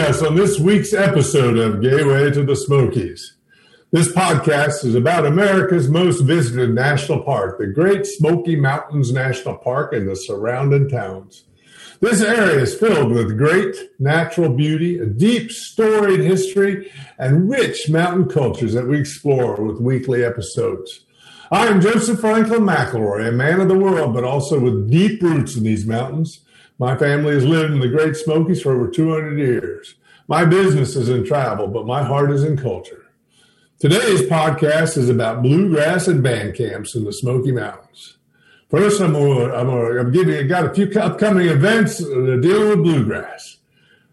joining us on this week's episode of Gateway to the Smokies. This podcast is about America's most visited national park, the Great Smoky Mountains National Park and the surrounding towns. This area is filled with great natural beauty, a deep storied history, and rich mountain cultures that we explore with weekly episodes. I am Joseph Franklin McElroy, a man of the world, but also with deep roots in these mountains. My family has lived in the Great Smokies for over 200 years. My business is in travel, but my heart is in culture. Today's podcast is about bluegrass and band camps in the Smoky Mountains. First, I'm I'm to give you, I got a few upcoming events dealing with bluegrass.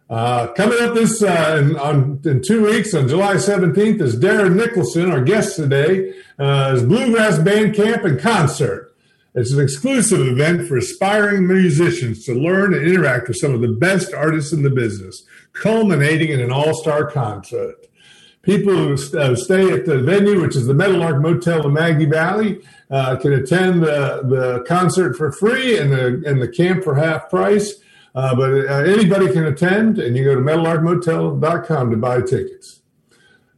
Uh, coming up this uh, in, on, in two weeks on July 17th is Darren Nicholson, our guest today, uh, is Bluegrass Band Camp and Concert. It's an exclusive event for aspiring musicians to learn and interact with some of the best artists in the business, culminating in an all-star concert. People who uh, stay at the venue, which is the Meadowlark Motel in Maggie Valley, uh, can attend the, the concert for free and the, and the camp for half price. Uh, but uh, anybody can attend, and you go to meadowlarkmotel.com to buy tickets.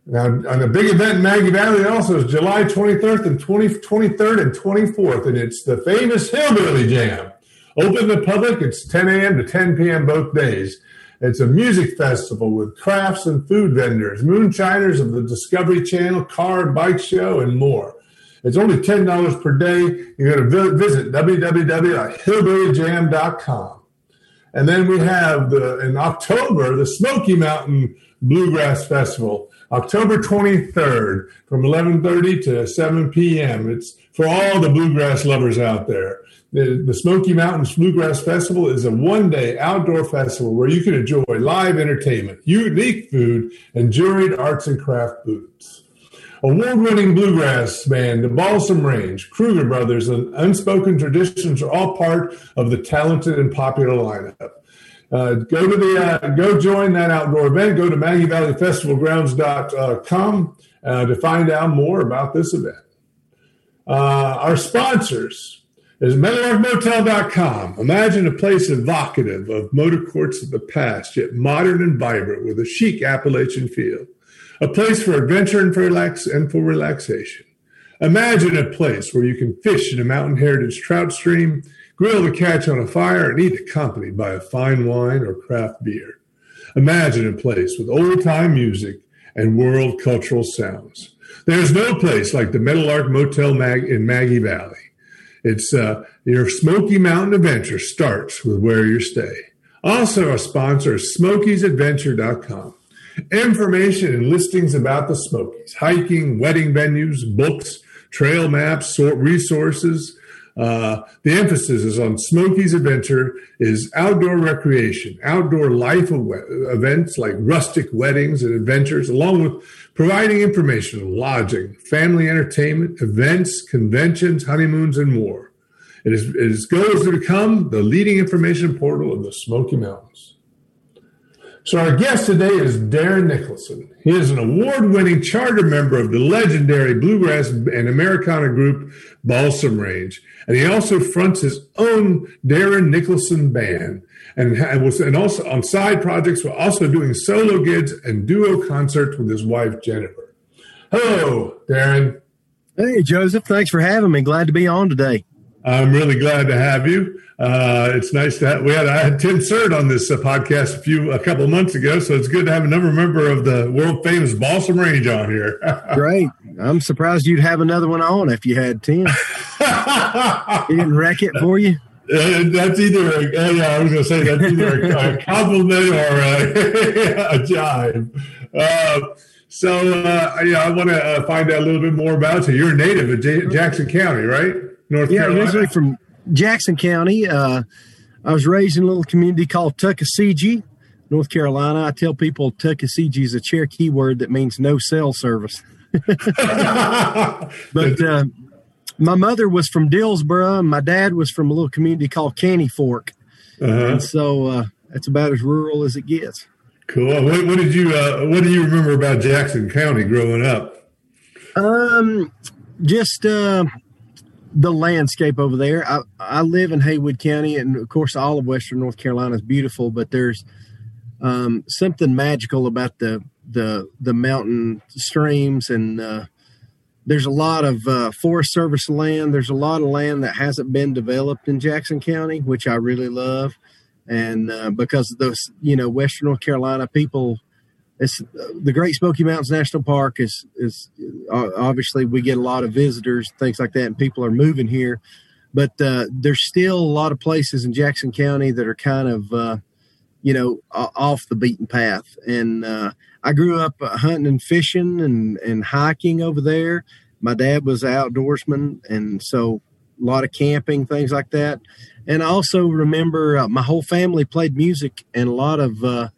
Now, on a big event in Maggie Valley also is July 23rd and 20, 23rd and 24th, and it's the famous Hillbilly Jam. Open to the public, it's 10 a.m. to 10 p.m. both days. It's a music festival with crafts and food vendors, moonshiners of the Discovery Channel, car and bike show, and more. It's only $10 per day. You're going to visit www.hillbillyjam.com. And then we have the in October, the Smoky Mountain Bluegrass Festival, October 23rd from 11:30 to 7 p.m. It's for all the bluegrass lovers out there. The, the Smoky Mountains Bluegrass Festival is a one-day outdoor festival where you can enjoy live entertainment, unique food, and juried arts and craft booths. Award-winning bluegrass band, the Balsam Range, Kruger Brothers, and Unspoken Traditions are all part of the talented and popular lineup. Uh, go to the uh, go join that outdoor event. Go to MaggieValleyFestivalGrounds.com uh, to find out more about this event. Uh, our sponsors is MeadowlarkMotel.com. Imagine a place evocative of motor courts of the past, yet modern and vibrant with a chic Appalachian feel a place for adventure and for relax and for relaxation. Imagine a place where you can fish in a mountain heritage trout stream, grill the catch on a fire, and eat accompanied by a fine wine or craft beer. Imagine a place with old time music and world cultural sounds. There's no place like the Meadowlark Motel Mag in Maggie Valley. It's uh, your Smoky Mountain adventure starts with where you stay. Also, a sponsor is SmokiesAdventure.com. Information and listings about the Smokies, hiking, wedding venues, books, trail maps, resources. Uh, the emphasis is on Smokies Adventure is outdoor recreation, outdoor life events like rustic weddings and adventures, along with providing information on lodging, family entertainment, events, conventions, honeymoons, and more. It is, goal is to become the leading information portal of the Smoky Mountains. So our guest today is Darren Nicholson. He is an award-winning charter member of the legendary bluegrass and Americana group Balsam Range, and he also fronts his own Darren Nicholson band, and was and also on side projects while also doing solo gigs and duo concerts with his wife Jennifer. Hello, Darren. Hey, Joseph. Thanks for having me. Glad to be on today. I'm really glad to have you. Uh, it's nice to have, we had I had Tim Surrett on this uh, podcast a few a couple of months ago, so it's good to have another member of the world famous Balsam Range on here. Great. I'm surprised you'd have another one on if you had Tim. he didn't wreck it for you. Uh, that's either a, uh, yeah, I was going to say that's either a, a compliment or a, a jibe. Uh, so uh, yeah, I want to find out a little bit more about you. You're a native of J- Jackson County, right? North yeah, Carolina. originally from Jackson County. Uh, I was raised in a little community called Tuckasegee, North Carolina. I tell people Tuckasegee is a Cherokee word that means no cell service. but uh, my mother was from Dillsboro, and my dad was from a little community called Caney Fork. Uh-huh. And so uh, that's about as rural as it gets. Cool. What, what did you uh, What do you remember about Jackson County growing up? Um, just uh, the landscape over there. I, I live in Haywood County, and of course, all of Western North Carolina is beautiful, but there's um, something magical about the the the mountain streams and uh, there's a lot of uh, Forest Service land. There's a lot of land that hasn't been developed in Jackson County, which I really love. And uh, because those, you know, Western North Carolina people, it's the Great Smoky Mountains National Park is is obviously we get a lot of visitors, things like that, and people are moving here. But uh, there's still a lot of places in Jackson County that are kind of, uh, you know, off the beaten path. And uh, I grew up uh, hunting and fishing and, and hiking over there. My dad was an outdoorsman, and so a lot of camping, things like that. And I also remember uh, my whole family played music, and a lot of uh,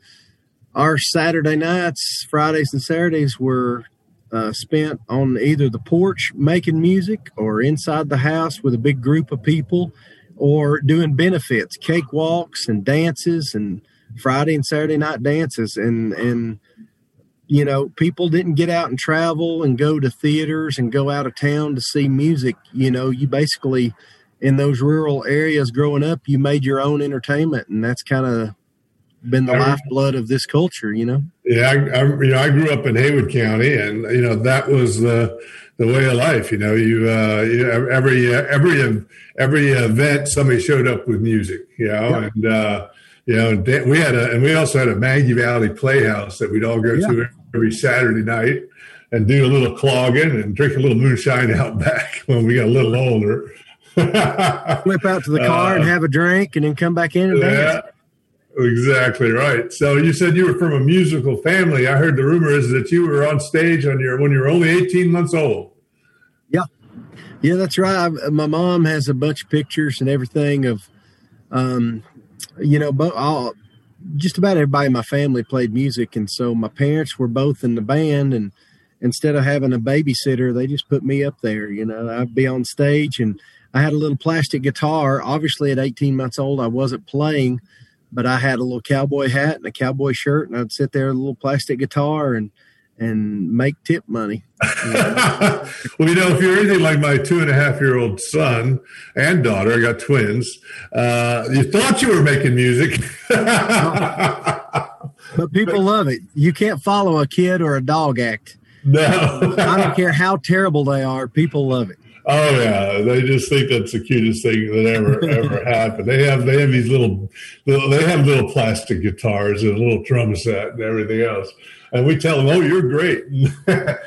our Saturday nights, Fridays, and Saturdays were uh, spent on either the porch making music or inside the house with a big group of people or doing benefits, cake walks and dances and Friday and Saturday night dances. And, and, you know, people didn't get out and travel and go to theaters and go out of town to see music. You know, you basically, in those rural areas growing up, you made your own entertainment, and that's kind of been the lifeblood of this culture. You know. Yeah, I, I, you know, I grew up in Haywood County, and you know that was the the way of life. You know, you, uh, you know, every uh, every every event somebody showed up with music. You know, yeah. and uh, you know, we had a and we also had a Maggie Valley Playhouse that we'd all go yeah. to every Saturday night and do a little clogging and drink a little moonshine out back when we got a little older. Flip out to the car uh, and have a drink and then come back in and yeah, dance. Exactly right. So you said you were from a musical family. I heard the rumor is that you were on stage on your when you were only 18 months old. Yeah. Yeah, that's right. I, my mom has a bunch of pictures and everything of um you know, but all just about everybody in my family played music, and so my parents were both in the band. And instead of having a babysitter, they just put me up there. You know, I'd be on stage, and I had a little plastic guitar. Obviously, at 18 months old, I wasn't playing, but I had a little cowboy hat and a cowboy shirt, and I'd sit there with a little plastic guitar and and make tip money. well, you know, if you're anything like my two and a half year old son and daughter, I got twins, uh, you thought you were making music. but people love it. You can't follow a kid or a dog act. No. I don't care how terrible they are, people love it. Oh yeah, they just think that's the cutest thing that ever ever happened. They have they have these little, little they have little plastic guitars and a little drum set and everything else and we tell them, "Oh, you're great."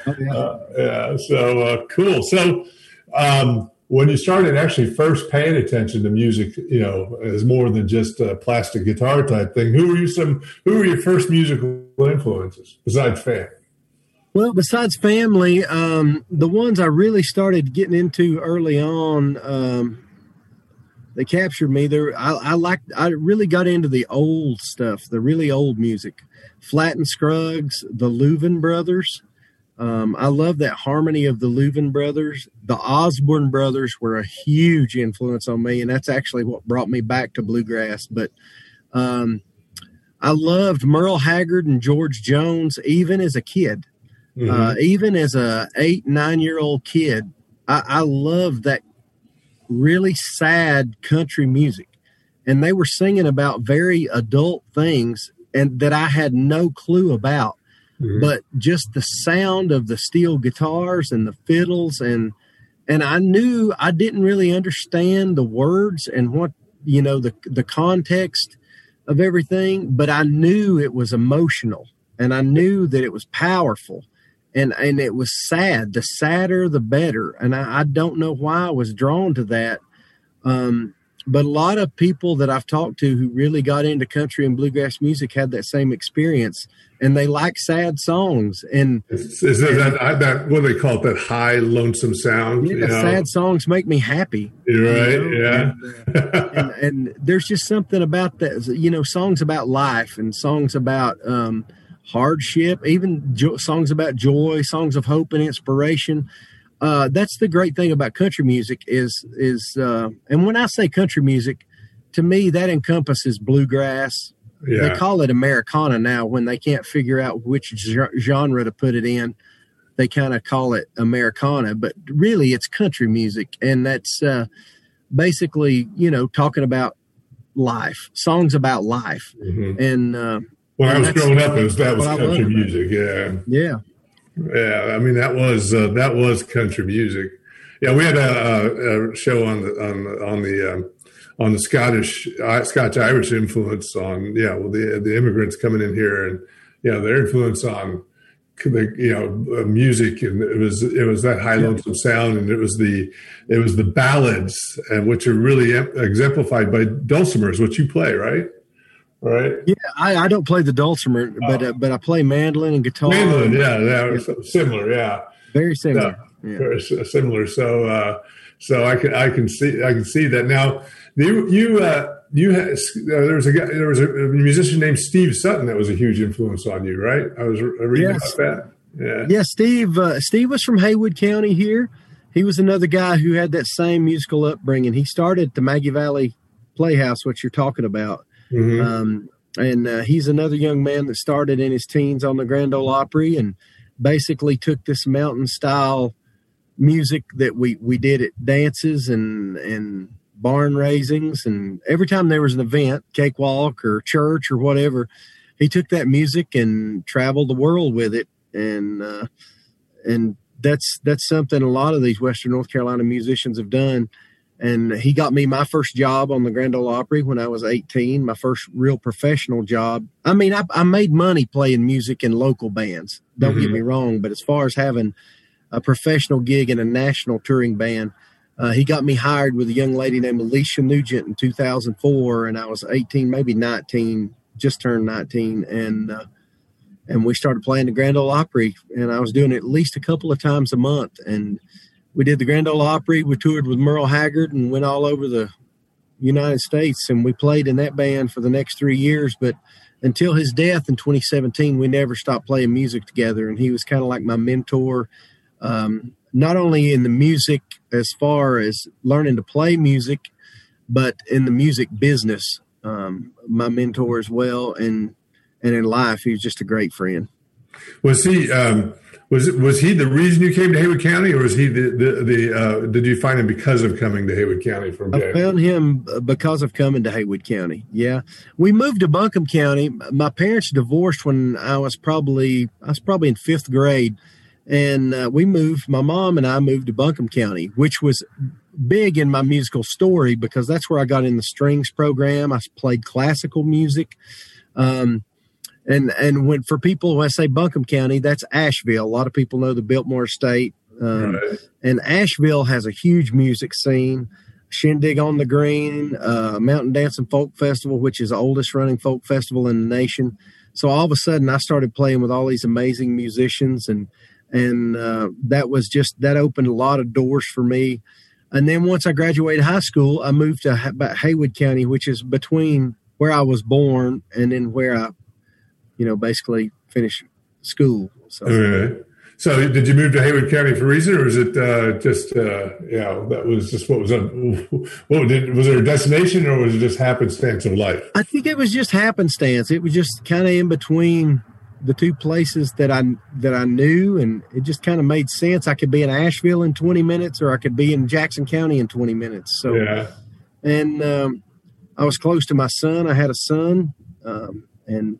Oh, yeah. Uh, yeah. So uh, cool. So um, when you started actually first paying attention to music, you know, as more than just a plastic guitar type thing, who were you? Some who were your first musical influences besides fam? Well, besides family, um, the ones I really started getting into early on, um, they captured me. There, I, I liked. I really got into the old stuff, the really old music. Flatt and Scruggs, the Louvin brothers. Um, I love that harmony of the Louvin brothers. The Osborne brothers were a huge influence on me, and that's actually what brought me back to bluegrass. But um, I loved Merle Haggard and George Jones even as a kid. Mm-hmm. Uh, even as a eight nine year old kid, I, I loved that really sad country music, and they were singing about very adult things and that I had no clue about. Mm-hmm. But just the sound of the steel guitars and the fiddles and and I knew I didn't really understand the words and what you know the the context of everything, but I knew it was emotional and I knew that it was powerful and and it was sad. The sadder, the better. And I, I don't know why I was drawn to that. Um, but a lot of people that I've talked to who really got into country and bluegrass music had that same experience, and they like sad songs. And is, is that, that, that, what they call it? That high lonesome sound. Yeah, sad songs make me happy. You're right. You know? Yeah. And, uh, and, and, there's just something about that. You know, songs about life and songs about um, hardship, even jo- songs about joy, songs of hope and inspiration uh, that's the great thing about country music is is uh, and when I say country music, to me that encompasses bluegrass. Yeah. They call it Americana now when they can't figure out which genre to put it in. They kind of call it Americana, but really it's country music, and that's uh, basically you know talking about life, songs about life, mm-hmm. and When I was growing up, it was that was country music. Yeah, Yeah. yeah. I mean, that was uh, that was country music. Yeah, we had a, a, a show on the on the on the um, on the Scottish Scotch Irish influence on yeah, well the the immigrants coming in here and you know their influence on the you know uh, music and it was it was that high lonesome sound and it was the it was the ballads and which are really em- exemplified by dulcimers, which you play, right? Right. Yeah, I, I don't play the dulcimer, but uh, but I play mandolin and guitar. Mandolin, yeah, yeah, similar, yeah. Very similar. Yeah. very similar. So, uh, so I can I can see I can see that now. You you uh, you had, uh, there was a guy, there was a, musician named Steve Sutton that was a huge influence on you, right? I was reading Yes. about that. Yeah. Yeah, Steve. Uh, Steve was from Haywood County here. He was another guy who had that same musical upbringing. He started at the Maggie Valley Playhouse, what you're talking about, Mhm. um, and uh, he's another young man that started in his teens on the Grand Ole Opry and basically took this mountain style music that we we did at dances and and barn raisings. And every time there was an event cakewalk or church or whatever he took that music and traveled the world with it. And uh, and that's that's something a lot of these western north carolina musicians have done and he got me my first job on the grand ole opry when i was 18 my first real professional job i mean i, I made money playing music in local bands don't get Mhm. me wrong but as far as having a professional gig in a national touring band uh, he got me hired with a young lady named Alicia Nugent in 2004, and I was 18, maybe 19, just turned 19, and uh, and we started playing the Grand Ole Opry, and I was doing it at least a couple of times a month, and we did the Grand Ole Opry. We toured with Merle Haggard and went all over the United States, and we played in that band for the next three years. But until his death in 2017, we never stopped playing music together, and he was kind of like my mentor. Um, not only in the music as far as learning to play music, but in the music business. Um, my mentor as well, and and in life, he was just a great friend. Was he um, was it, was he the reason you came to Haywood County, or was he the the, the uh, did you find him because of coming to Haywood County from I found him because of coming to Haywood County. Yeah, we moved to Buncombe County. My parents divorced when I was probably I was probably in fifth grade, and uh, we moved. My mom and I moved to Buncombe County, which was big in my musical story because that's where I got in the strings program. I played classical music. Um, and and when for people when I say Buncombe County, that's Asheville. A lot of people know the Biltmore Estate. Um, Right. and Asheville has a huge music scene. Shindig on the Green, uh, Mountain Dance and Folk Festival, which is the oldest running folk festival in the nation. So all of a sudden, I started playing with all these amazing musicians, and and uh, that was just that opened a lot of doors for me. And then once I graduated high school, I moved to Ha- Haywood County, which is between where I was born and then where I, you know, basically finish school. So. Okay. So did you move to Haywood County for a reason, or is it uh, just uh, yeah that was just what was on? What did was there a destination, or was it just happenstance of life? I think it was just happenstance. It was just kind of in between the two places that I that I knew, and it just kind of made sense. I could be in Asheville in 20 minutes, or I could be in Jackson County in 20 minutes. So, Yeah. and um, I was close to my son. I had a son, um, and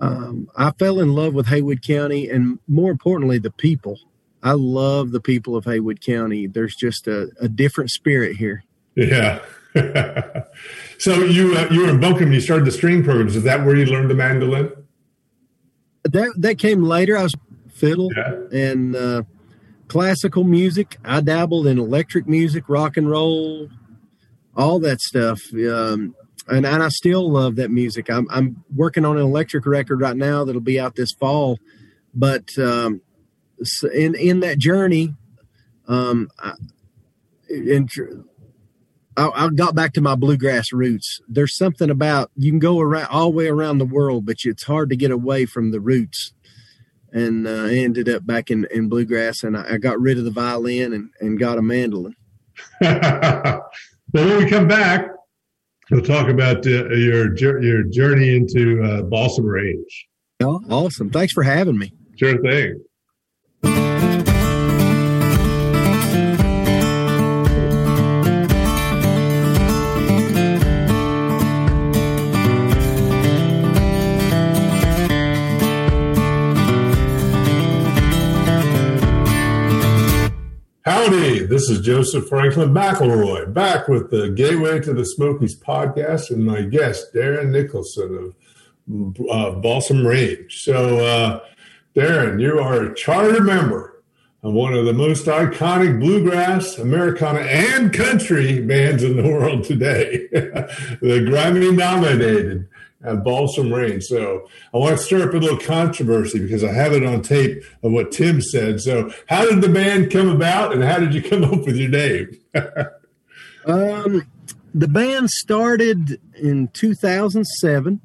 um, I fell in love with Haywood County, and more importantly, the people. I love the people of Haywood County. There's just a, a different spirit here. Yeah. so you uh, you were in Buncombe. You started the string programs. Is that where you learned the mandolin? That that came later. I was fiddle Yeah. and uh, classical music. I dabbled in electric music, rock and roll, all that stuff. Um, and, and I still love that music. I'm, I'm working on an electric record right now that'll be out this fall. But um, in in that journey, um, I, in, I, I got back to my bluegrass roots. There's something about you can go around all the way around the world, but it's hard to get away from the roots and uh, I ended up back in, in bluegrass and I, I got rid of the violin and, and got a mandolin. but when we come back, we'll talk about uh, your your journey into uh, Balsam Range. Oh, awesome. Thanks for having me. Sure thing. Howdy, this is Joseph Franklin McElroy, back with the Gateway to the Smokies podcast and my guest, Darren Nicholson of uh, Balsam Range. So, uh, Darren, you are a charter member of one of the most iconic bluegrass, Americana, and country bands in the world today, the Grammy nominated at Balsam Range. So I want to stir up a little controversy because I have it on tape of what Tim said. So how did the band come about and how did you come up with your name? um, the band started in 2007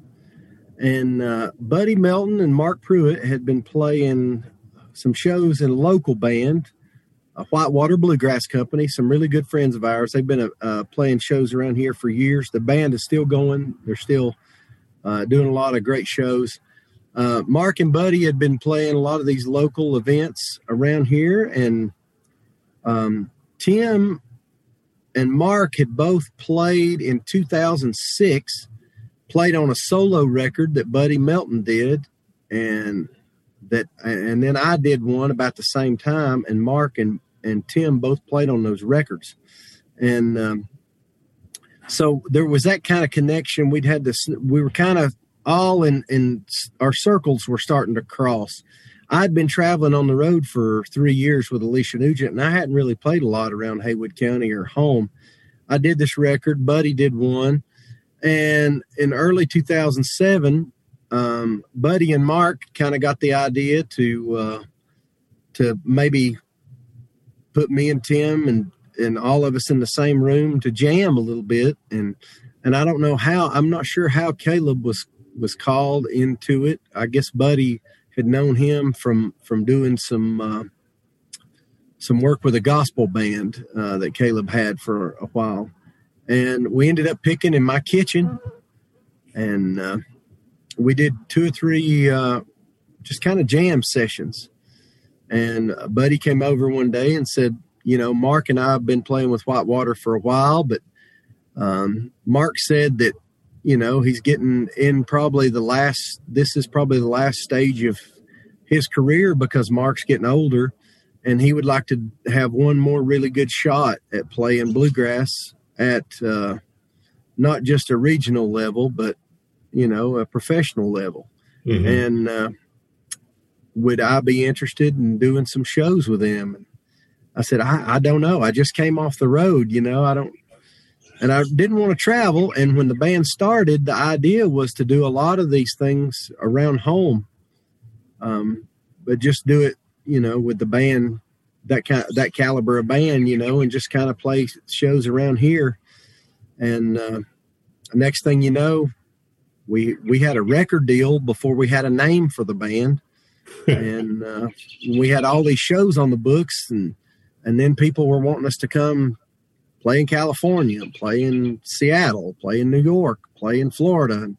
and uh, Buddy Melton and Marc Pruett had been playing some shows in a local band, a Whitewater Bluegrass Company, some really good friends of ours. They've been uh, uh playing shows around here for years. The band is still going. They're still uh, doing a lot of great shows. Uh, Mark and Buddy had been playing a lot of these local events around here, and um, Tim and Mark had both played in 2006, played on a solo record that Buddy Melton did, and that, and then I did one about the same time, and Mark and and Tim both played on those records, and um, so there was that kind of connection. We'd had this, we were kind of all in, in our circles were starting to cross. I'd been traveling on the road for three years with Alicia Nugent, and I hadn't really played a lot around Haywood County or home. I did this record, Buddy did one. And in early 2007, um, Buddy and Mark kind of got the idea to uh, to maybe put me and Tim and and all of us in the same room to jam a little bit and and I don't know how I'm not sure how Caleb was was called into it. I guess Buddy had known him from from doing some uh, some work with a gospel band uh, that Caleb had for a while, and we ended up picking in my kitchen, and uh, we did two or three uh, just kind of jam sessions. And Buddy came over one day and said, you know, Mark and I have been playing with Whitewater for a while, but um, Mark said that, you know, he's getting in probably the last, this is probably the last stage of his career because Mark's getting older and he would like to have one more really good shot at playing bluegrass at uh, not just a regional level, but, you know, a professional level. Mm-hmm. And uh, would I be interested in doing some shows with him? I said, I, I don't know. I just came off the road, you know, I don't, and I didn't want to travel. And when the band started, the idea was to do a lot of these things around home, um, but just do it, you know, with the band, that kind, that caliber of band, you know, and just kind of play shows around here. And uh, next thing you know, we we had a record deal before we had a name for the band, and uh, we had all these shows on the books and and then people were wanting us to come play in California, play in Seattle, play in New York, play in Florida,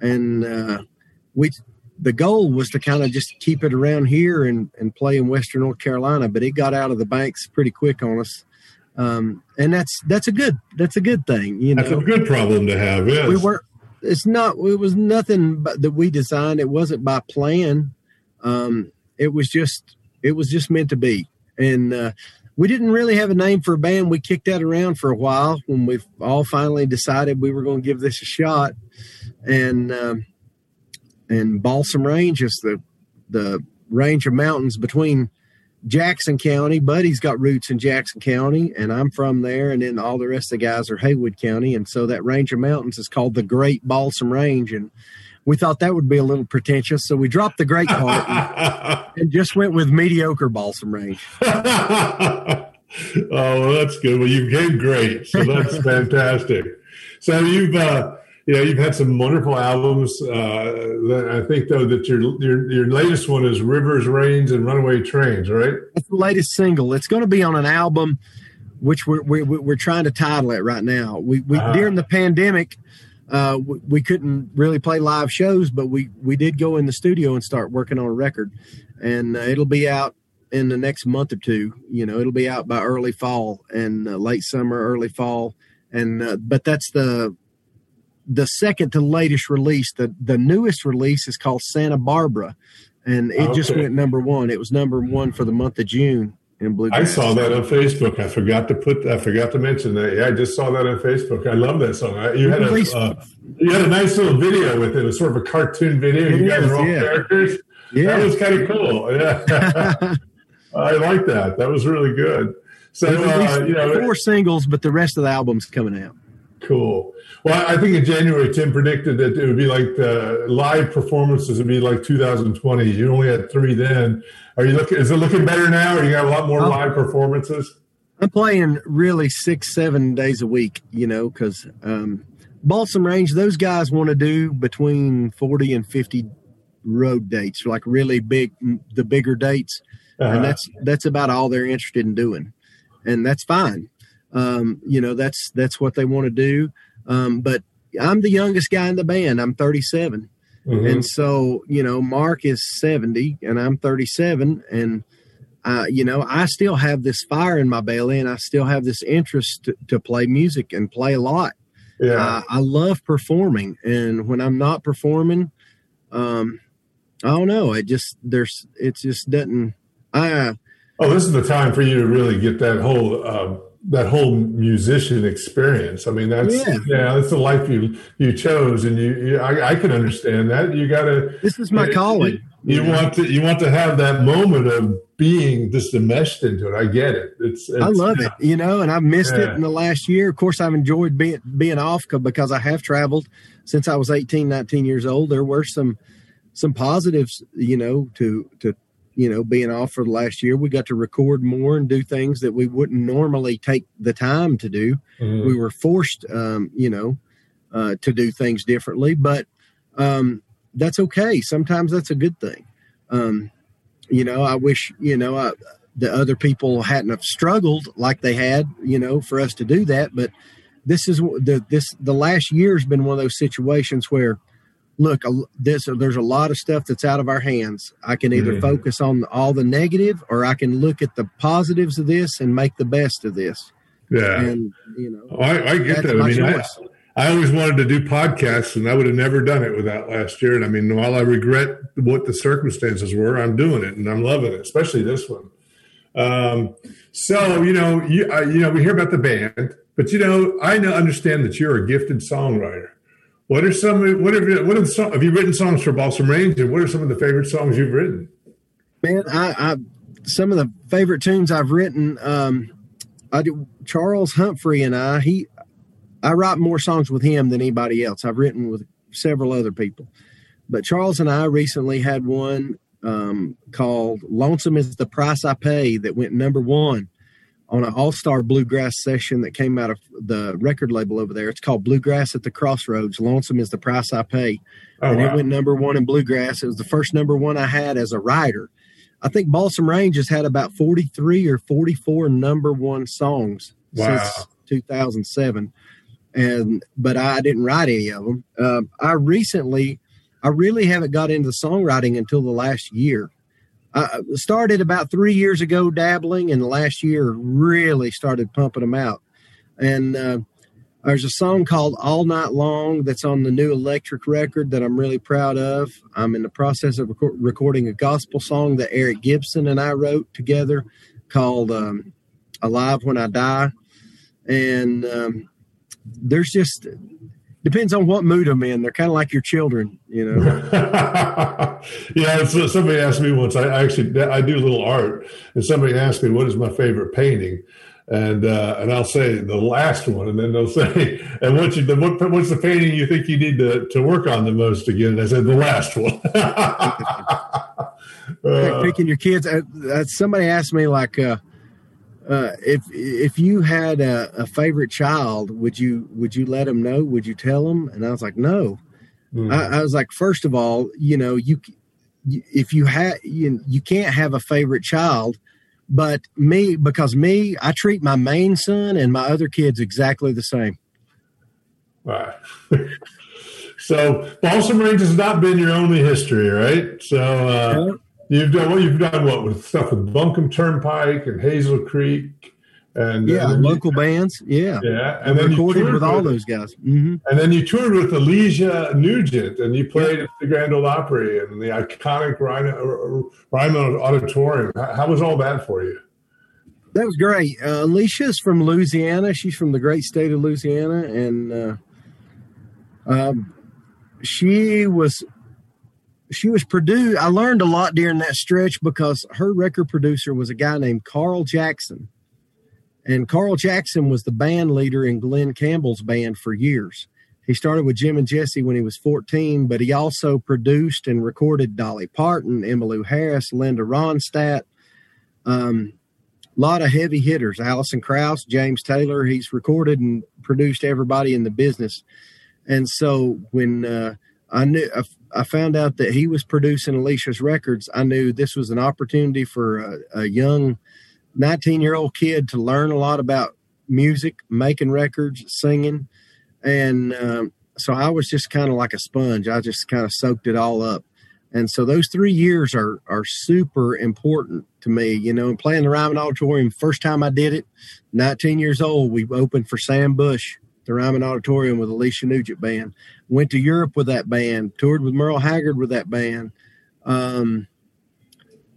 and uh, we the goal was to kind of just keep it around here and, and play in Western North Carolina, but it got out of the banks pretty quick on us. Um, and that's that's a good that's a good thing, you know. That's a good problem to have. Yes, we were. It's not. It was nothing but that we designed. It wasn't by plan. Um, it was just. It was just meant to be and uh, we didn't really have a name for a band. We kicked that around for a while when we all finally decided we were going to give this a shot, and uh, and Balsam Range is the the range of mountains between Jackson County. Buddy's got roots in Jackson County, and I'm from there. And then all the rest of the guys are Haywood County, and so that range of mountains is called the Great Balsam Range. And we thought that would be a little pretentious, so we dropped the great part and, and just went with mediocre balsam range. oh, well, that's good. Well, you became great, so that's fantastic. So you've uh, you know you've had some wonderful albums. Uh, I think though that your your your latest one is Rivers, Rains, and Runaway Trains, right? That's the latest single. It's going to be on an album, which we're we're, we're trying to title it right now. We we uh-huh. during the pandemic uh, we, we, couldn't really play live shows, but we we did go in the studio and start working on a record, and uh, it'll be out in the next month or two. You know, it'll be out by early fall and uh, late summer, early fall, and uh, but that's the the second to latest release. The the newest release is called Santa Barbara, and it okay. just went number one. It was number one for the month of June in bluegrass. I saw that on Facebook. I forgot to put. I forgot to mention that. Yeah, I just saw that on Facebook. I love that song. You had a uh, you had a nice little video with it. It was sort of a cartoon video. It you guys are all yeah. characters. Yeah, that was kind of cool. Yeah, I like that. That was really good. So uh, you know, four singles, but the rest of the album's coming out. Cool. Well, I think in January, Tim predicted that it would be like the live performances would be like 2020. You only had three then. Are you looking? Is it looking better now? Or you got a lot more oh. live performances? I'm playing really six, seven days a week. You know, because um, Balsam Range, those guys want to do between 40 and 50 road dates, like really big, the bigger dates, uh-huh. and that's that's about all they're interested in doing, and that's fine. Um, you know, that's that's what they want to do. Um, but I'm the youngest guy in the band. I'm 37. Mm-hmm. And so, you know, Mark is 70 and I'm 37. And, uh, you know, I still have this fire in my belly and I still have this interest to, to play music and play a lot. Yeah. Uh, I love performing. And when I'm not performing, um, I don't know. It just, there's, it just doesn't, I, uh, Oh, this is the time for you to really get that whole, um, that whole musician experience. I mean, that's yeah, yeah that's the life you you chose, and you, you I, I, can understand that. You got to. This is my calling. You, you want to you want to have that moment of being just enmeshed into it. I get it. It's, it's I love it, you know, and I've missed yeah. it in the last year. Of course, I've enjoyed being being off because I have traveled since I was 18, 19 years old. There were some some positives, you know, to to you know, being off for the last year, we got to record more and do things that we wouldn't normally take the time to do. Mm-hmm. We were forced, um, you know, uh, to do things differently, but um, that's okay. Sometimes that's a good thing. Um, you know, I wish, you know, I, the other people hadn't have struggled like they had, you know, for us to do that. But this is the this the last year has been one of those situations where look, this there's a lot of stuff that's out of our hands. I can either mm-hmm. focus on all the negative, or I can look at the positives of this and make the best of this. Yeah, and you know, oh, I, I, get that. I mean, I, I, always wanted to do podcasts, and I would have never done it without last year. And I mean, while I regret what the circumstances were, I'm doing it, and I'm loving it, especially this one. Um, so you know, you uh, you know, we hear about the band, but you know, I know understand that you're a gifted songwriter. What are some? What have you? what are the have you written songs for Balsam Range? And what are some of the favorite songs you've written? Man, I, I some of the favorite tunes I've written. Um, I do Charles Humphrey and I. He, I write more songs with him than anybody else. I've written with several other people, but Charles and I recently had one um, called "Lonesome Is the Price I Pay" that went number one on an all star bluegrass session that came out of the record label over there. It's called Bluegrass at the Crossroads. Lonesome is the price I pay. Oh, and wow. it went number one in bluegrass. It was the first number one I had as a writer. I think Balsam Range has had about 43 or 44 number one songs wow. since 2007. And, but I didn't write any of them. Uh, I recently, I really haven't got into songwriting until the last year. I started about three years ago dabbling, and last year really started pumping them out. And uh, there's a song called All Night Long that's on the new electric record that I'm really proud of. I'm in the process of rec- recording a gospel song that Eric Gibson and I wrote together called um, Alive When I Die. And um, there's just depends on what mood I'm in. They're kind of like your children, you know. yeah, so somebody asked me once. I actually I do a little art, and somebody asked me what is my favorite painting, and uh, and I'll say the last one, and then they'll say, and what's the, what, what's the painting you think you need to to work on the most again? And I said the last one. uh, picking your kids. Uh, somebody asked me like. Uh, uh, if if you had a, a, favorite child, would you would you let them know? Would you tell them? And I was like, no. Mm. I, I, was like, first of all, you know, you if you have you, you can't have a favorite child, but me because me, I treat my main son and my other kids exactly the same. Right. so Balsam Range has not been your only history, right? So uh, You've done well. You've done what with stuff with Buncombe Turnpike and Hazel Creek, and yeah, local you, bands. Yeah, yeah, and then recorded with all those guys. Mm-hmm. And then you toured with Alicia Nugent, and you played yeah. at the Grand Ole Opry and the iconic Ryman, Ryman Auditorium. How, how was all that for you? That was great. Uh, Alicia's from Louisiana. She's from the great state of Louisiana, and uh, um, she was she was Purdue. I learned a lot during that stretch because her record producer was a guy named Carl Jackson, and Carl Jackson was the band leader in Glen Campbell's band for years. He started with Jim and Jesse when he was 14, but he also produced and recorded Dolly Parton, Emmylou Harris, Linda Ronstadt. Um, a lot of heavy hitters, Alison Krauss, James Taylor. He's recorded and produced everybody in the business. And so when uh, I knew, I found out that he was producing Alicia's records, I knew this was an opportunity for a, a young 19 year old kid to learn a lot about music, making records, singing. And um, so I was just kind of like a sponge. I just kind of soaked it all up. And so those three years are are super important to me. You know, and playing the Ryman Auditorium, first time I did it, 19 years old, we opened for Sam Bush, the Ryman Auditorium with Alicia Nugent Band. Went to Europe with that band, toured with Merle Haggard with that band. Um,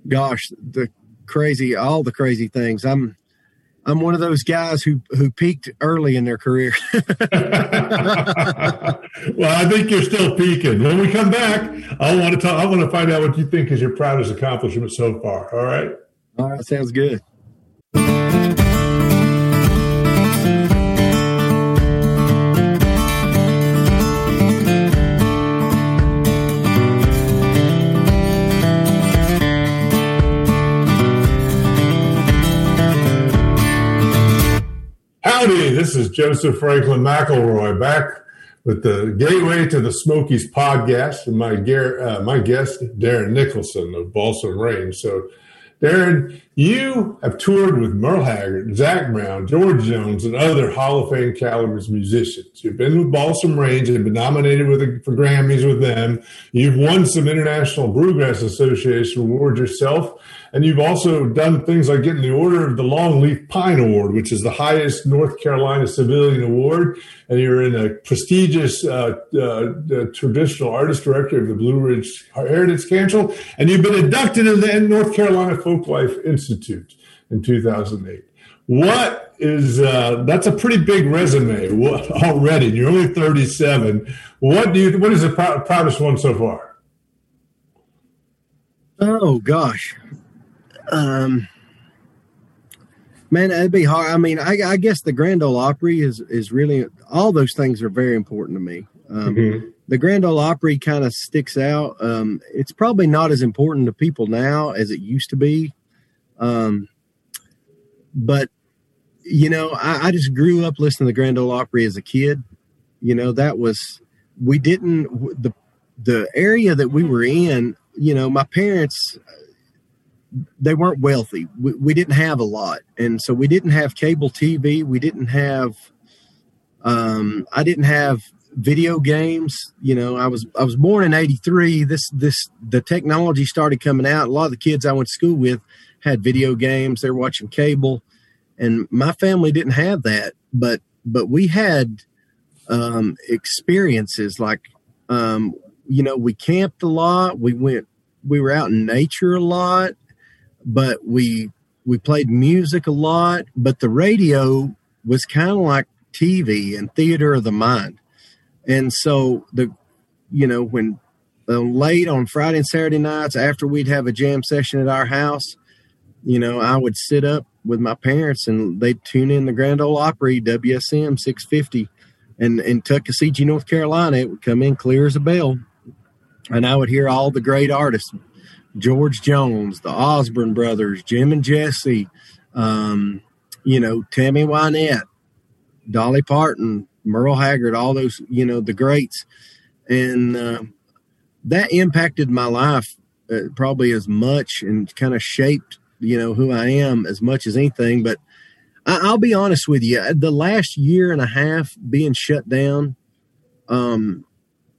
gosh, the crazy, all the crazy things. I'm I'm one of those guys who who peaked early in their career. well, I think you're still peaking. When we come back, I want to talk. I want to find out what you think is your proudest accomplishment so far. All right. All right. Sounds good. This is Joseph Franklin McElroy back with the Gateway to the Smokies podcast and my, uh, my guest, Darren Nicholson of Balsam Range. So, Darren, you have toured with Merle Haggard, Zac Brown, George Jones, and other Hall of Fame calibers musicians. You've been with Balsam Range and been nominated with for Grammys with them. You've won some International Bluegrass Association awards yourself and you've also done things like getting the Order of the Longleaf Pine Award, which is the highest North Carolina civilian award. And you're in a prestigious uh, uh, traditional artist director of the Blue Ridge Heritage Council. And you've been inducted into the North Carolina Folklife Institute in 2008. What is uh, that's a pretty big resume already. You're only 37. What do you? What is the proudest one so far? Oh gosh, um, man, it'd be hard. I mean, I, I, guess the Grand Ole Opry is is really all those things are very important to me. Um, mm-hmm. The Grand Ole Opry kind of sticks out. Um, it's probably not as important to people now as it used to be, um, but you know, I, I just grew up listening to the Grand Ole Opry as a kid. You know, that was we didn't the the area that we were in. You know, my parents they weren't wealthy. We, we, didn't have a lot, and so we didn't have cable TV. We didn't have. Um, I didn't have video games. You know, I was I was born in '83. This this the technology started coming out. A lot of the kids I went to school with had video games. They're watching cable, and my family didn't have that. But but we had um, experiences like um, you know we camped a lot. We went we were out in nature a lot but we we played music a lot, but the radio was kind of like TV and theater of the mind. And so the you know when uh, late on Friday and Saturday nights after we'd have a jam session at our house, you know, I would sit up with my parents and they'd tune in the Grand Ole Opry WSM 650 and in Tuckasegee, North Carolina, it would come in clear as a bell. And I would hear all the great artists, George Jones, the Osborne brothers, Jim and Jesse, um, you know, Tammy Wynette, Dolly Parton, Merle Haggard, all those, you know, the greats. And uh, that impacted my life uh, probably as much and kind of shaped, you know, who I am as much as anything. But I, will be honest with you, the last year and a half being shut down, um,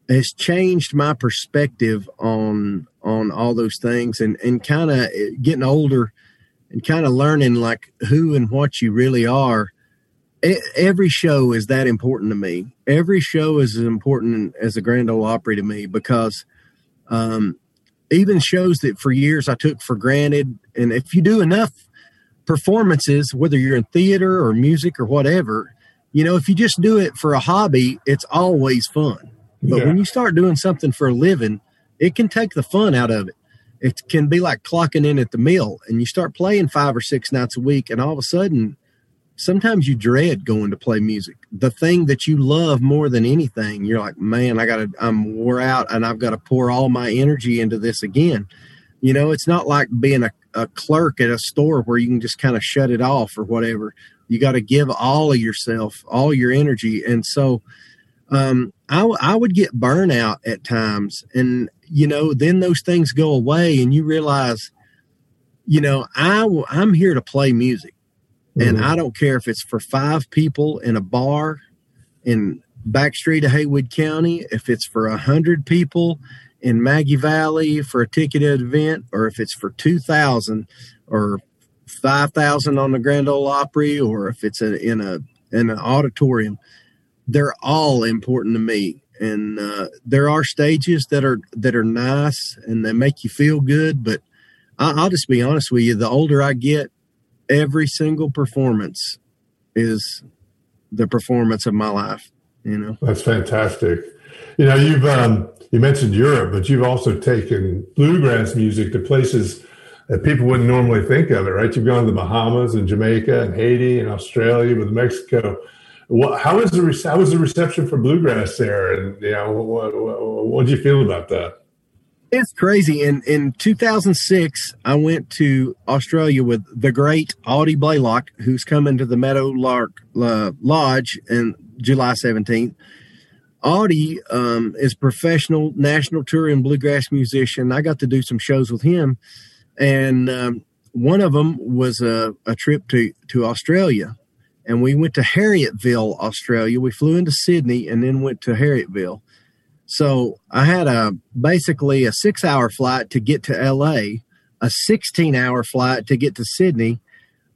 has changed my perspective on on all those things and and kind of getting older and kind of learning like who and what you really are every show is that important to me every show is as important as a grand ole opry to me because um, even shows that for years i took for granted and if you do enough performances, whether you're in theater or music or whatever, you know, if you just do it for a hobby, it's always fun. But yeah. when you start doing something for a living, it can take the fun out of it. It can be like clocking in at the mill and you start playing five or six nights a week, and all of a sudden, sometimes you dread going to play music. The thing that you love more than anything, you're like, man, I got to, I'm wore out and I've got to pour all my energy into this again. You know, it's not like being a, a clerk at a store where you can just kind of shut it off or whatever. You got to give all of yourself, all your energy. And so, um, I, I would get burnout at times. And, you know, then those things go away and you realize, you know, I, I'm here to play music. Mm-hmm. And I don't care if it's for five people in a bar in backstreet of Haywood County, if it's for a hundred people in Maggie Valley for a ticketed event, or if it's for 2,000 or 5,000 on the Grand Ole Opry, or if it's a, in a in an auditorium, they're all important to me. And uh, there are stages that are that are nice and they make you feel good. But I, I'll just be honest with you: the older I get, every single performance is the performance of my life. You know, that's fantastic. You know, you've um, you mentioned Europe, but you've also taken bluegrass music to places that people wouldn't normally think of it, right? You've gone to the Bahamas and Jamaica and Haiti and Australia with Mexico. What, how was the how was the reception for bluegrass there? And you know, what, what, what did you feel about that? It's crazy. In in 2006, I went to Australia with the great Audie Blaylock, who's coming to the Meadowlark uh, Lodge in July 17th Audie um, is professional national touring bluegrass musician. I got to do some shows with him, and um, one of them was a, a trip to to Australia, and we went to Harrietville, Australia. We flew into Sydney and then went to Harrietville. So I had a basically a six hour flight to get to LA, a 16 hour flight to get to Sydney,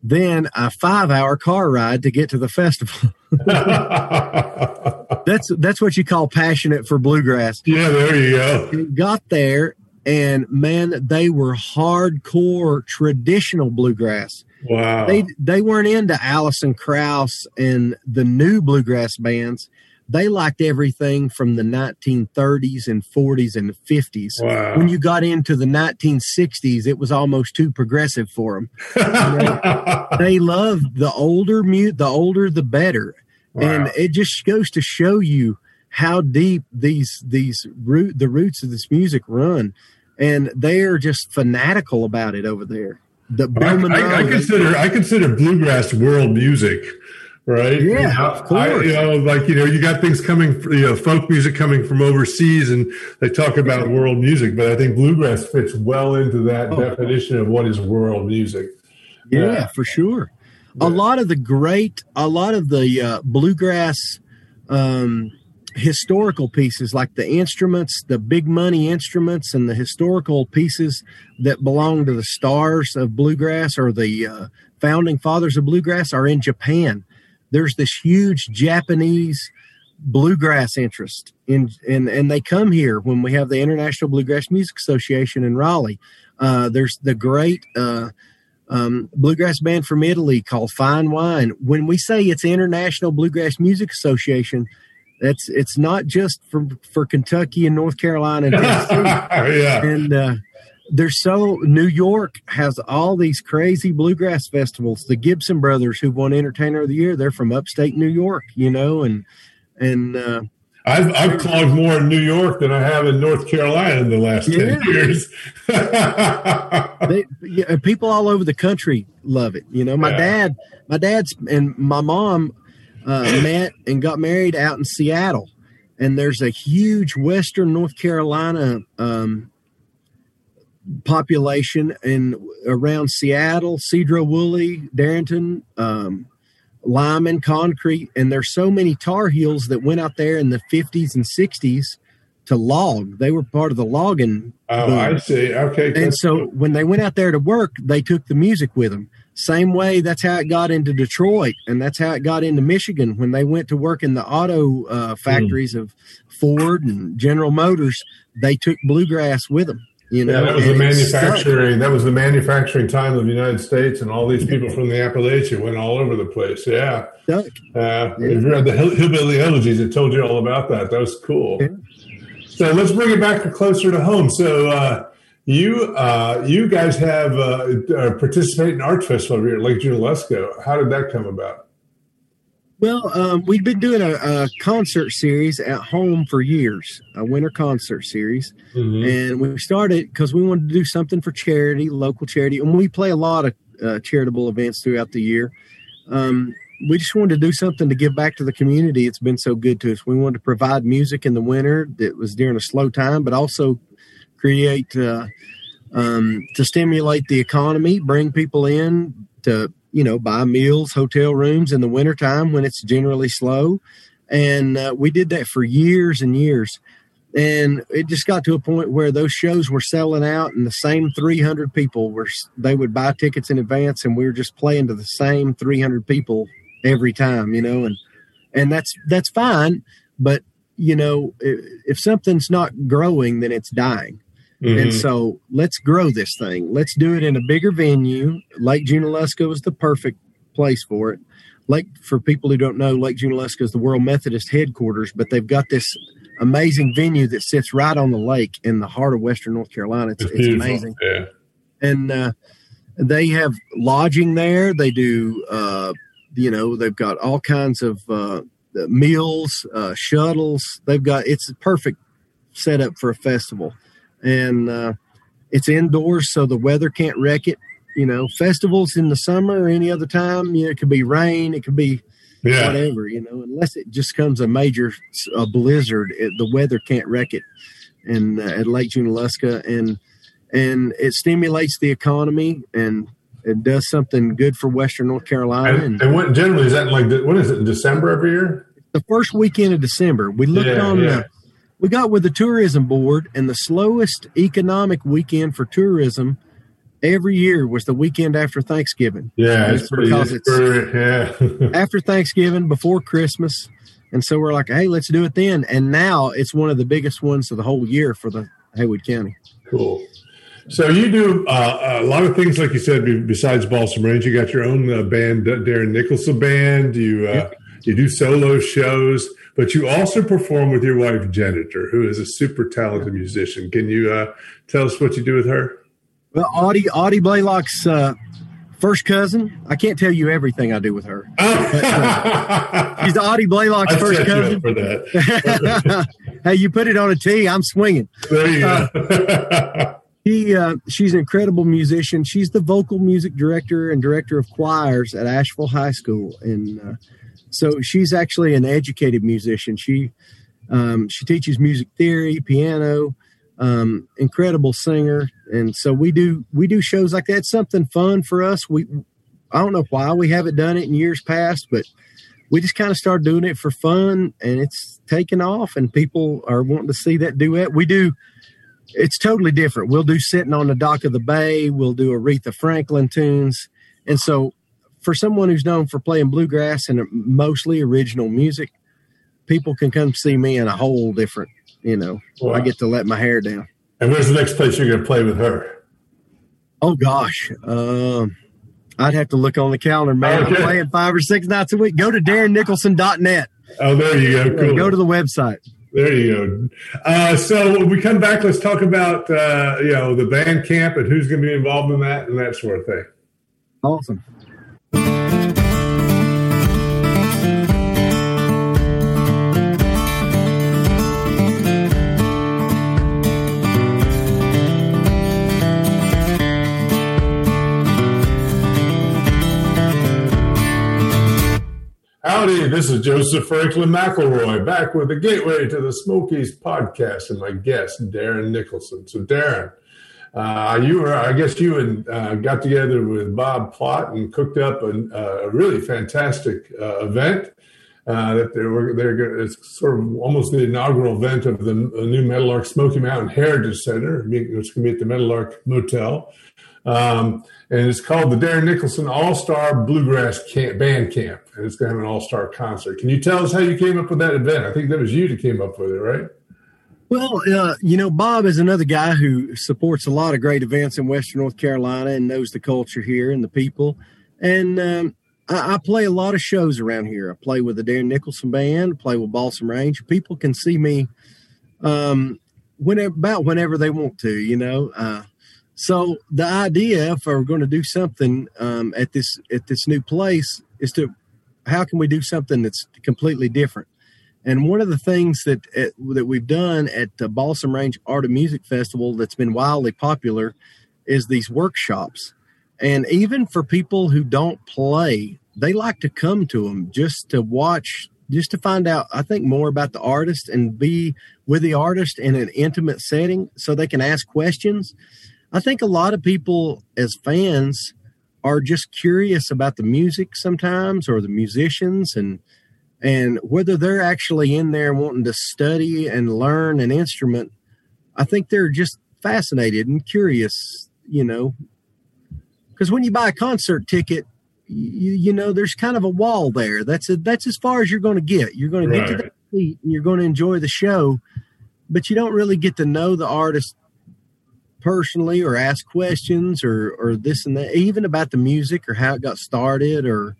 then a five hour car ride to get to the festival. that's that's what you call passionate for bluegrass. Yeah, there you go. Got there and man, they were hardcore traditional bluegrass. Wow. They they weren't into Alison Krauss and the new bluegrass bands they liked everything from the 1930s and 40s and 50s. Wow. When you got into the 1960s, it was almost too progressive for them. Know, they loved the older mute, the older the better, wow. and it just goes to show you how deep these these root the roots of this music run, and they're just fanatical about it over there. The I, I, I consider I consider bluegrass world music right? Yeah, know, of course. I, you know, like you know, you got things coming, you know, folk music coming from overseas, and they talk about world music. But I think bluegrass fits well into that oh. definition of what is world music. Yeah, yeah. for sure. Yeah. A lot of the great, a lot of the uh, bluegrass um, historical pieces, like the instruments, the big money instruments, and the historical pieces that belong to the stars of bluegrass or the uh, founding fathers of bluegrass, are in Japan there's this huge Japanese bluegrass interest in and and they come here when we have the International Bluegrass Music Association in Raleigh. Uh, there's the great uh, um, bluegrass band from Italy called Fine Wine. When we say it's International Bluegrass Music Association, that's it's not just for for Kentucky and North Carolina and yeah. And uh, there's so New York has all these crazy bluegrass festivals. The Gibson brothers who won Entertainer of the Year, they're from upstate New York, you know, and and uh, I've I've clogged more in New York than I have in North Carolina in the last yeah. ten years. they, yeah, people all over the country love it. You know, my yeah. dad, my dad's and my mom uh, met and got married out in Seattle, and there's a huge Western North Carolina um, population in around Seattle, Sedro-Woolley, Darrington, um, Lyman, Concrete, and there's so many Tar Heels that went out there in the 50s and 60s to log. They were part of the logging. Oh, boom. I see. Okay. And so when they went out there to work, they took the music with them. Same way, that's how it got into Detroit, and that's how it got into Michigan when they went to work in the auto uh, factories mm. of Ford and General Motors. They took bluegrass with them You know, yeah, that was the manufacturing. That was the manufacturing time of the United States, and all these people from the Appalachia went all over the place. Yeah, uh, if you read the Hill- Hillbilly Elegies, it told you all about that. That was cool. Yeah. So let's bring it back closer to home. So uh, you uh, you guys have uh, uh, participate in art festival here at Lake Junaluska. How did that come about? Well, um, we've been doing a, a concert series at home for years, a winter concert series. And we started because we wanted to do something for charity, local charity. And we play a lot of uh, charitable events throughout the year. Um, we just wanted to do something to give back to the community. It's been so good to us. We wanted to provide music in the winter that was during a slow time, but also create uh, um, to stimulate the economy, bring people in to you know buy meals, hotel rooms in the wintertime when it's generally slow. And uh, we did that for years and years. And it just got to a point where those shows were selling out, and the same 300 people were, they would buy tickets in advance, and we were just playing to the same 300 people every time, you know, and, and that's, that's fine. But, you know, if, if something's not growing, then it's dying. And Mhm. so let's grow this thing. Let's do it in a bigger venue. Lake Junaluska was the perfect place for it. Lake, for people who don't know, Lake Junaluska is the World Methodist headquarters, but they've got this amazing venue that sits right on the lake in the heart of Western North Carolina. It's, It's it's amazing. Yeah. And uh, they have lodging there. They do, uh, you know, they've got all kinds of uh, meals, uh, shuttles. They've got, it's a perfect setup for a festival. And uh, it's indoors, so the weather can't wreck it. You know, festivals in the summer or any other time, you know, it could be rain, it could be Yeah. whatever, you know, unless it just comes a major a blizzard, it, the weather can't wreck it. And uh, at Lake Junaluska, and and it stimulates the economy and it does something good for Western North Carolina. And, And and what generally is that like the- what is it in December every year? the first weekend of December, we looked Yeah, on yeah. the we got with the tourism board, and the slowest economic weekend for tourism every year was the weekend after Thanksgiving. Yeah, It's because It's pretty- yeah. after Thanksgiving, before Christmas. And so we're like, hey, let's do it then. And now it's one of the biggest ones of the whole year for the Haywood County. Cool. So you do uh, a lot of things, like you said. Besides Balsam Range, you got your own uh, band, Darren Nicholson Band. You uh, you do solo shows, but you also perform with your wife Janitor, who is a super talented musician. Can you uh, tell us what you do with her? Well, Audie, Audie Blaylock's uh, first cousin. I can't tell you everything I do with her. She's Audie Blaylock's I first set you cousin. up for that. hey, you put it on a tee, I'm swinging. There you go. She uh, she's an incredible musician. She's the vocal music director and director of choirs at Asheville High School, and uh, so she's actually an educated musician. She um, she teaches music theory, piano, um, incredible singer, and so we do we do shows like that. Something fun for us. We I don't know why we haven't done it in years past, but we just kind of started doing it for fun, and it's taken off, and people are wanting to see that duet. We do it's totally different. We'll do sitting on the dock of the bay. We'll do Aretha Franklin tunes, and so for someone who's known for playing bluegrass and mostly original music, people can come see me in a whole different. You know, Wow. I get to let my hair down. and where's the next place you're going to play with her? Oh gosh, um, I'd have to look on the calendar, man. Okay. I'm playing five or six nights a week. Go to DarrenNicholson.net. Oh, there you go. Cool. Go to the website. There you go. Uh, so when we come back, let's talk about uh, you know the band camp and who's going to be involved in that and that sort of thing. Awesome. Howdy, this is Joseph Franklin McElroy back with the Gateway to the Smokies podcast and my guest Darren Nicholson. So Darren, uh, you were, I guess you and uh, got together with Bob Plott and cooked up a, a really fantastic uh, event. Uh, that they were they're it's sort of almost the inaugural event of the new Meadowlark Smoky Mountain Heritage Center. Going to be at the Meadowlark Motel, um, and it's called the Darren Nicholson All Star Bluegrass Camp, Band Camp, and it's going to have an all star concert. Can you tell us how you came up with that event? I think that was you that came up with it, right? Well, uh, you know, Bob is another guy who supports a lot of great events in Western North Carolina and knows the culture here and the people. And um, I, I, play a lot of shows around here. I play with the Darren Nicholson Band, play with Balsam Range. People can see me um, whenever, about whenever they want to, you know. Uh, so the idea, if we're going to do something um, at this at this new place, is to how can we do something that's completely different? And one of the things that uh, that we've done at the Balsam Range Art and Music Festival that's been wildly popular is these workshops. And even for people who don't play, they like to come to them just to watch, just to find out, I think, more about the artist and be with the artist in an intimate setting so they can ask questions. I think a lot of people, as fans, are just curious about the music sometimes or the musicians and and whether they're actually in there wanting to study and learn an instrument i think they're just fascinated and curious you know. Because when you buy a concert ticket you, you, know there's kind of a wall there. That's a, that's as far as you're going to get. You're going right. to get to the seat and you're going to enjoy the show but you don't really get to know the artist personally or ask questions or or this and that even about the music or how it got started or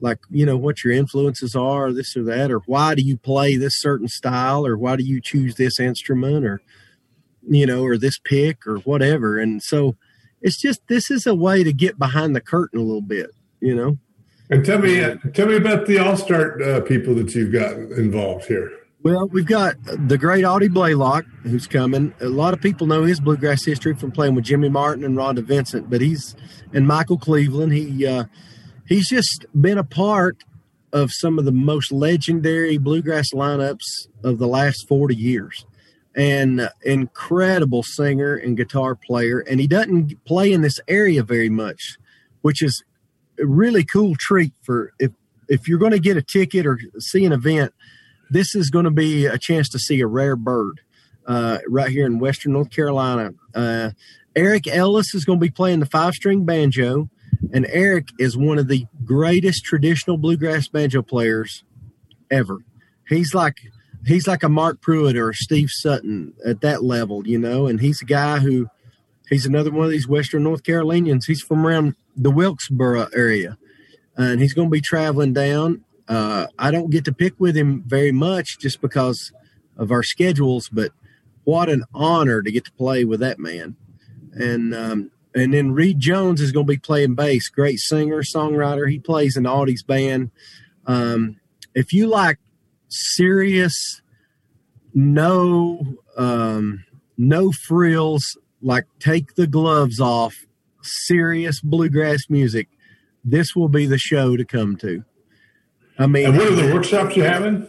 like you know what your influences are this or that or why do you play this certain style or why do you choose this instrument or you know or this pick or whatever. And so it's just this is a way to get behind the curtain a little bit you know? And tell me uh, tell me about the all-star uh, people that you've got involved here well, we've got the great Audie Blaylock who's coming. A lot of people know his bluegrass history from playing with Jimmy Martin and Rhonda Vincent, but he's and Michael Cleveland. He uh, he's just been a part of some of the most legendary bluegrass lineups of the last 40 years uh, incredible singer and guitar player and he doesn't play in this area very much which is a really cool treat for if if you're going to get a ticket or see an event this is going to be a chance to see a rare bird uh, right here in western north carolina uh, eric ellis is going to be playing the five string banjo and Eric is one of the greatest traditional bluegrass banjo players ever. He's like he's like a Marc Pruett or Steve Sutton at that level, you know, and he's a guy who he's another one of these Western North Carolinians. He's from around the Wilkesboro area. And he's going to be traveling down. Uh, I don't get to pick with him very much just because of our schedules, but what an honor to get to play with that man. And um, and then Reed Jones is going to be playing bass. Great singer, songwriter. He plays in Audie's band. Um, if you like serious, no, um, no frills, like take the gloves off, serious bluegrass music, this will be the show to come to. I mean, and what are the workshops you're having?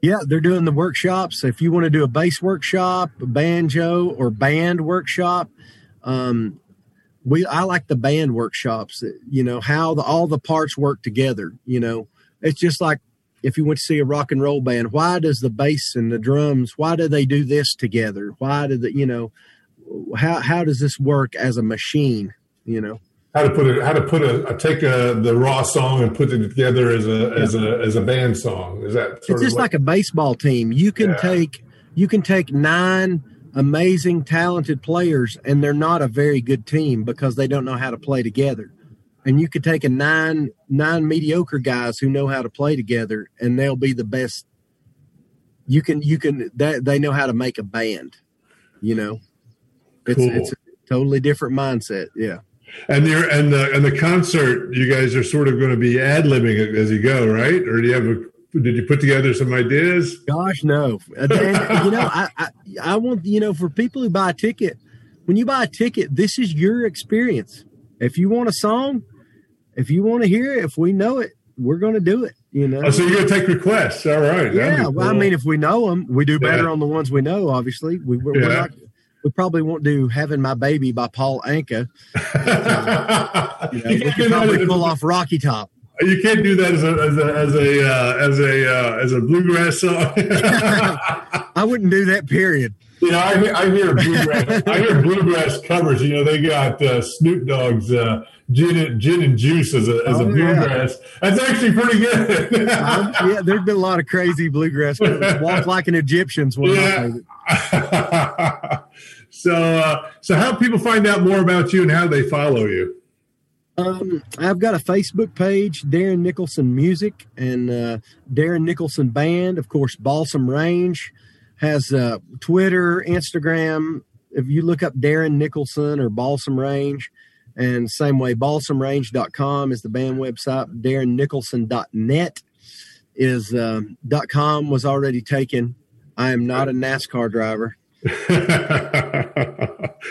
Yeah, they're doing the workshops. If you want to do a bass workshop, a banjo, or band workshop, um, we I like the band workshops. You know how the, all the parts work together. You know, it's just like if you went to see a rock and roll band. Why does the bass and the drums? Why do they do this together? Why do the you know? How how does this work as a machine? You know how to put it how to put a, a take a, the raw song and put it together as a yeah. as a as a band song is that it's just like a baseball team you can yeah. take you can take nine amazing, talented players, and they're not a very good team because they don't know how to play together. And you could take a nine nine mediocre guys who know how to play together, and they'll be the best. You can you can that they know how to make a band. You know, it's cool. it's a totally different mindset. Yeah. And you and the and the concert, you guys are sort of going to be ad libbing it as you go, right? Or do you have a did you put together some ideas? Gosh, no. And, you know, I, I, I want you know for people who buy a ticket, when you buy a ticket, this is your experience. If you want a song, if you want to hear it, if we know it, we're going to do it. You know. Oh, so you're going to take requests? All right. Yeah. Well, I mean, if we know them, we do better yeah. on the ones we know. Obviously, we we're, yeah. we're not, we probably won't do "Having My Baby" by Paul Anka. Uh, you know, we could probably pull off "Rocky Top." You can't do that as a as a as a uh, as a uh, as a bluegrass song. I wouldn't do that. Period. You know, I, I hear bluegrass. I hear bluegrass covers. You know, they got uh, Snoop Dogg's uh, gin, and, gin and juice as a, as oh, a bluegrass. Yeah. That's actually pretty good. um, yeah, there's been a lot of crazy bluegrass covers. Walk like an Egyptian's one. Yeah. so, uh, so how people find out more about you and how they follow you? Um, I've got a Facebook page, Darren Nicholson Music, and uh, Darren Nicholson Band. Of course, Balsam Range has uh, Twitter, Instagram. If you look up Darren Nicholson or Balsam Range, and same way, balsamrange.com is the band website. DarrenNicholson.net is uh, .com was already taken. I am not a NASCAR driver.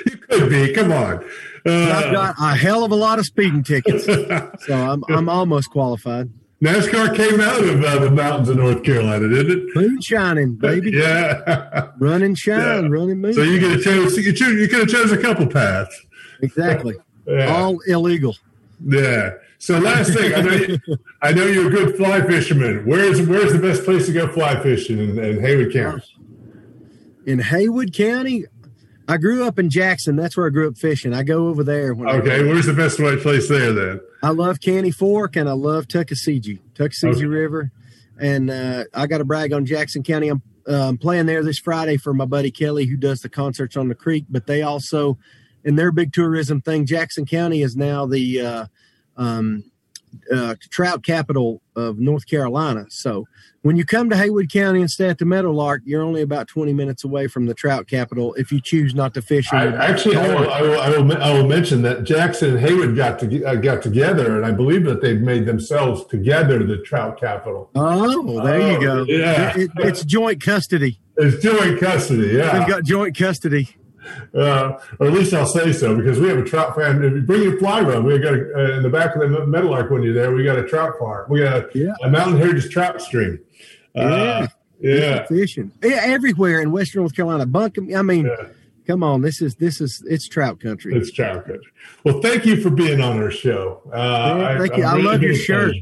you could be. Come on. Uh, I've got a hell of a lot of speeding tickets, so I'm I'm almost qualified. NASCAR came out of uh, the mountains of North Carolina, didn't it? Moon shining, baby. Yeah. Run and shine, yeah. running moon. So you could have chose you, choose, you could have chose a couple paths. Exactly. yeah. All illegal. Yeah. So last thing, I know, you, I know you're a good fly fisherman. Where's where's the best place to go fly fishing in, in Haywood County? In Haywood County, I grew up in Jackson. That's where I grew up fishing. I go over there. okay, where's the best white place there then? I love Caney Fork and I love Tuckasegee, Tuckasegee okay. River. And uh, I got to brag on Jackson County. I'm, uh, I'm playing there this Friday for my buddy Kelly, who does the concerts on the creek. But they also, in their big tourism thing, Jackson County is now the uh, um, uh, trout capital of North Carolina. So when you come to Haywood County and stay at the Meadowlark, you're only about 20 minutes away from the trout capital if you choose not to fish. I, actually, I will, I, will, I, will, I will mention that Jackson and Haywood got to, uh, got together, and I believe that they've made themselves together the trout capital. Oh, there oh, you go. Yeah, it, it's joint custody. It's joint custody. Yeah, they've got joint custody uh, or at least I'll say so because we have a trout farm. If you bring your fly rod, we got a, uh, in the back of the Meadowlark when you're there. We got a trout farm. We got a, yeah. a Mountain Heritage trout stream. Uh, yeah, yeah, fishing yeah, everywhere in Western North Carolina. Buncombe. I mean. Yeah. Come on, this is this is it's trout country. It's trout country. Well, thank you for being on our show. Uh, thank I, you. I, really love your shirt.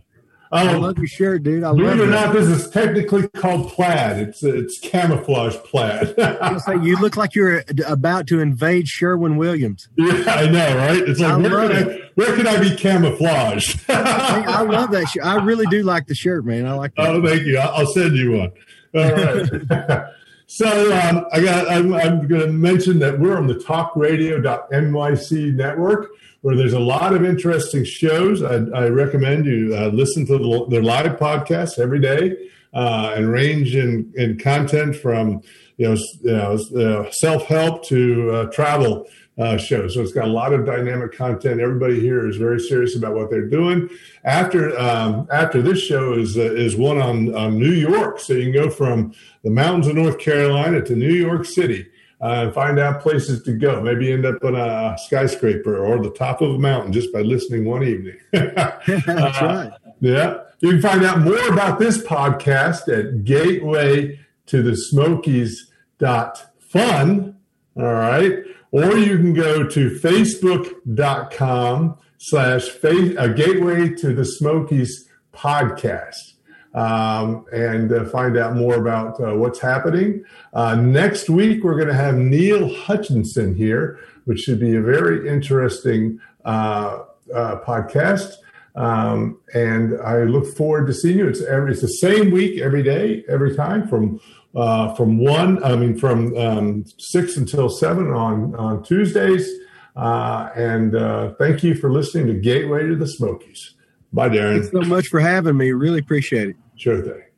Um, I love your shirt, dude. I believe it or not, this is technically called plaid. It's it's camouflage plaid. say, you look like you're about to invade Sherwin Williams. Yeah, I know, right? It's like where can I where can I be camouflaged? I love that shirt. I really do like the shirt, man. I like. That. Oh, thank you. I'll send you one. All right. so um, I got. I'm, I'm going to mention that we're on the TalkRadio.nyc network where there's a lot of interesting shows. I, I recommend you uh, listen to the, their live podcasts every day uh, and range in, in content from you know, you know uh, self help to uh, travel. Uh, shows. So it's got a lot of dynamic content. Everybody here is very serious about what they're doing. After um, after this show is uh, is one on, on New York, so you can go from the mountains of North Carolina to New York City uh, and find out places to go. Maybe end up on a skyscraper or the top of a mountain just by listening one evening. That's uh, right. Yeah. You can find out more about this podcast at gateway to the Smokies dot fun. All right. Or you can go to facebook.com slash uh, gateway to the Smokies podcast um, and uh, find out more about uh, what's happening. Uh, next week, we're going to have Neil Hutchinson here, which should be a very interesting uh, uh, podcast. Um, and I look forward to seeing you. It's every it's the same week every day, every time from uh, from one. I mean, from um, six until seven on on Tuesdays. and thank you for listening to Gateway to the Smokies. Bye, Darren. Thanks so much for having me. Really appreciate it. Sure thing.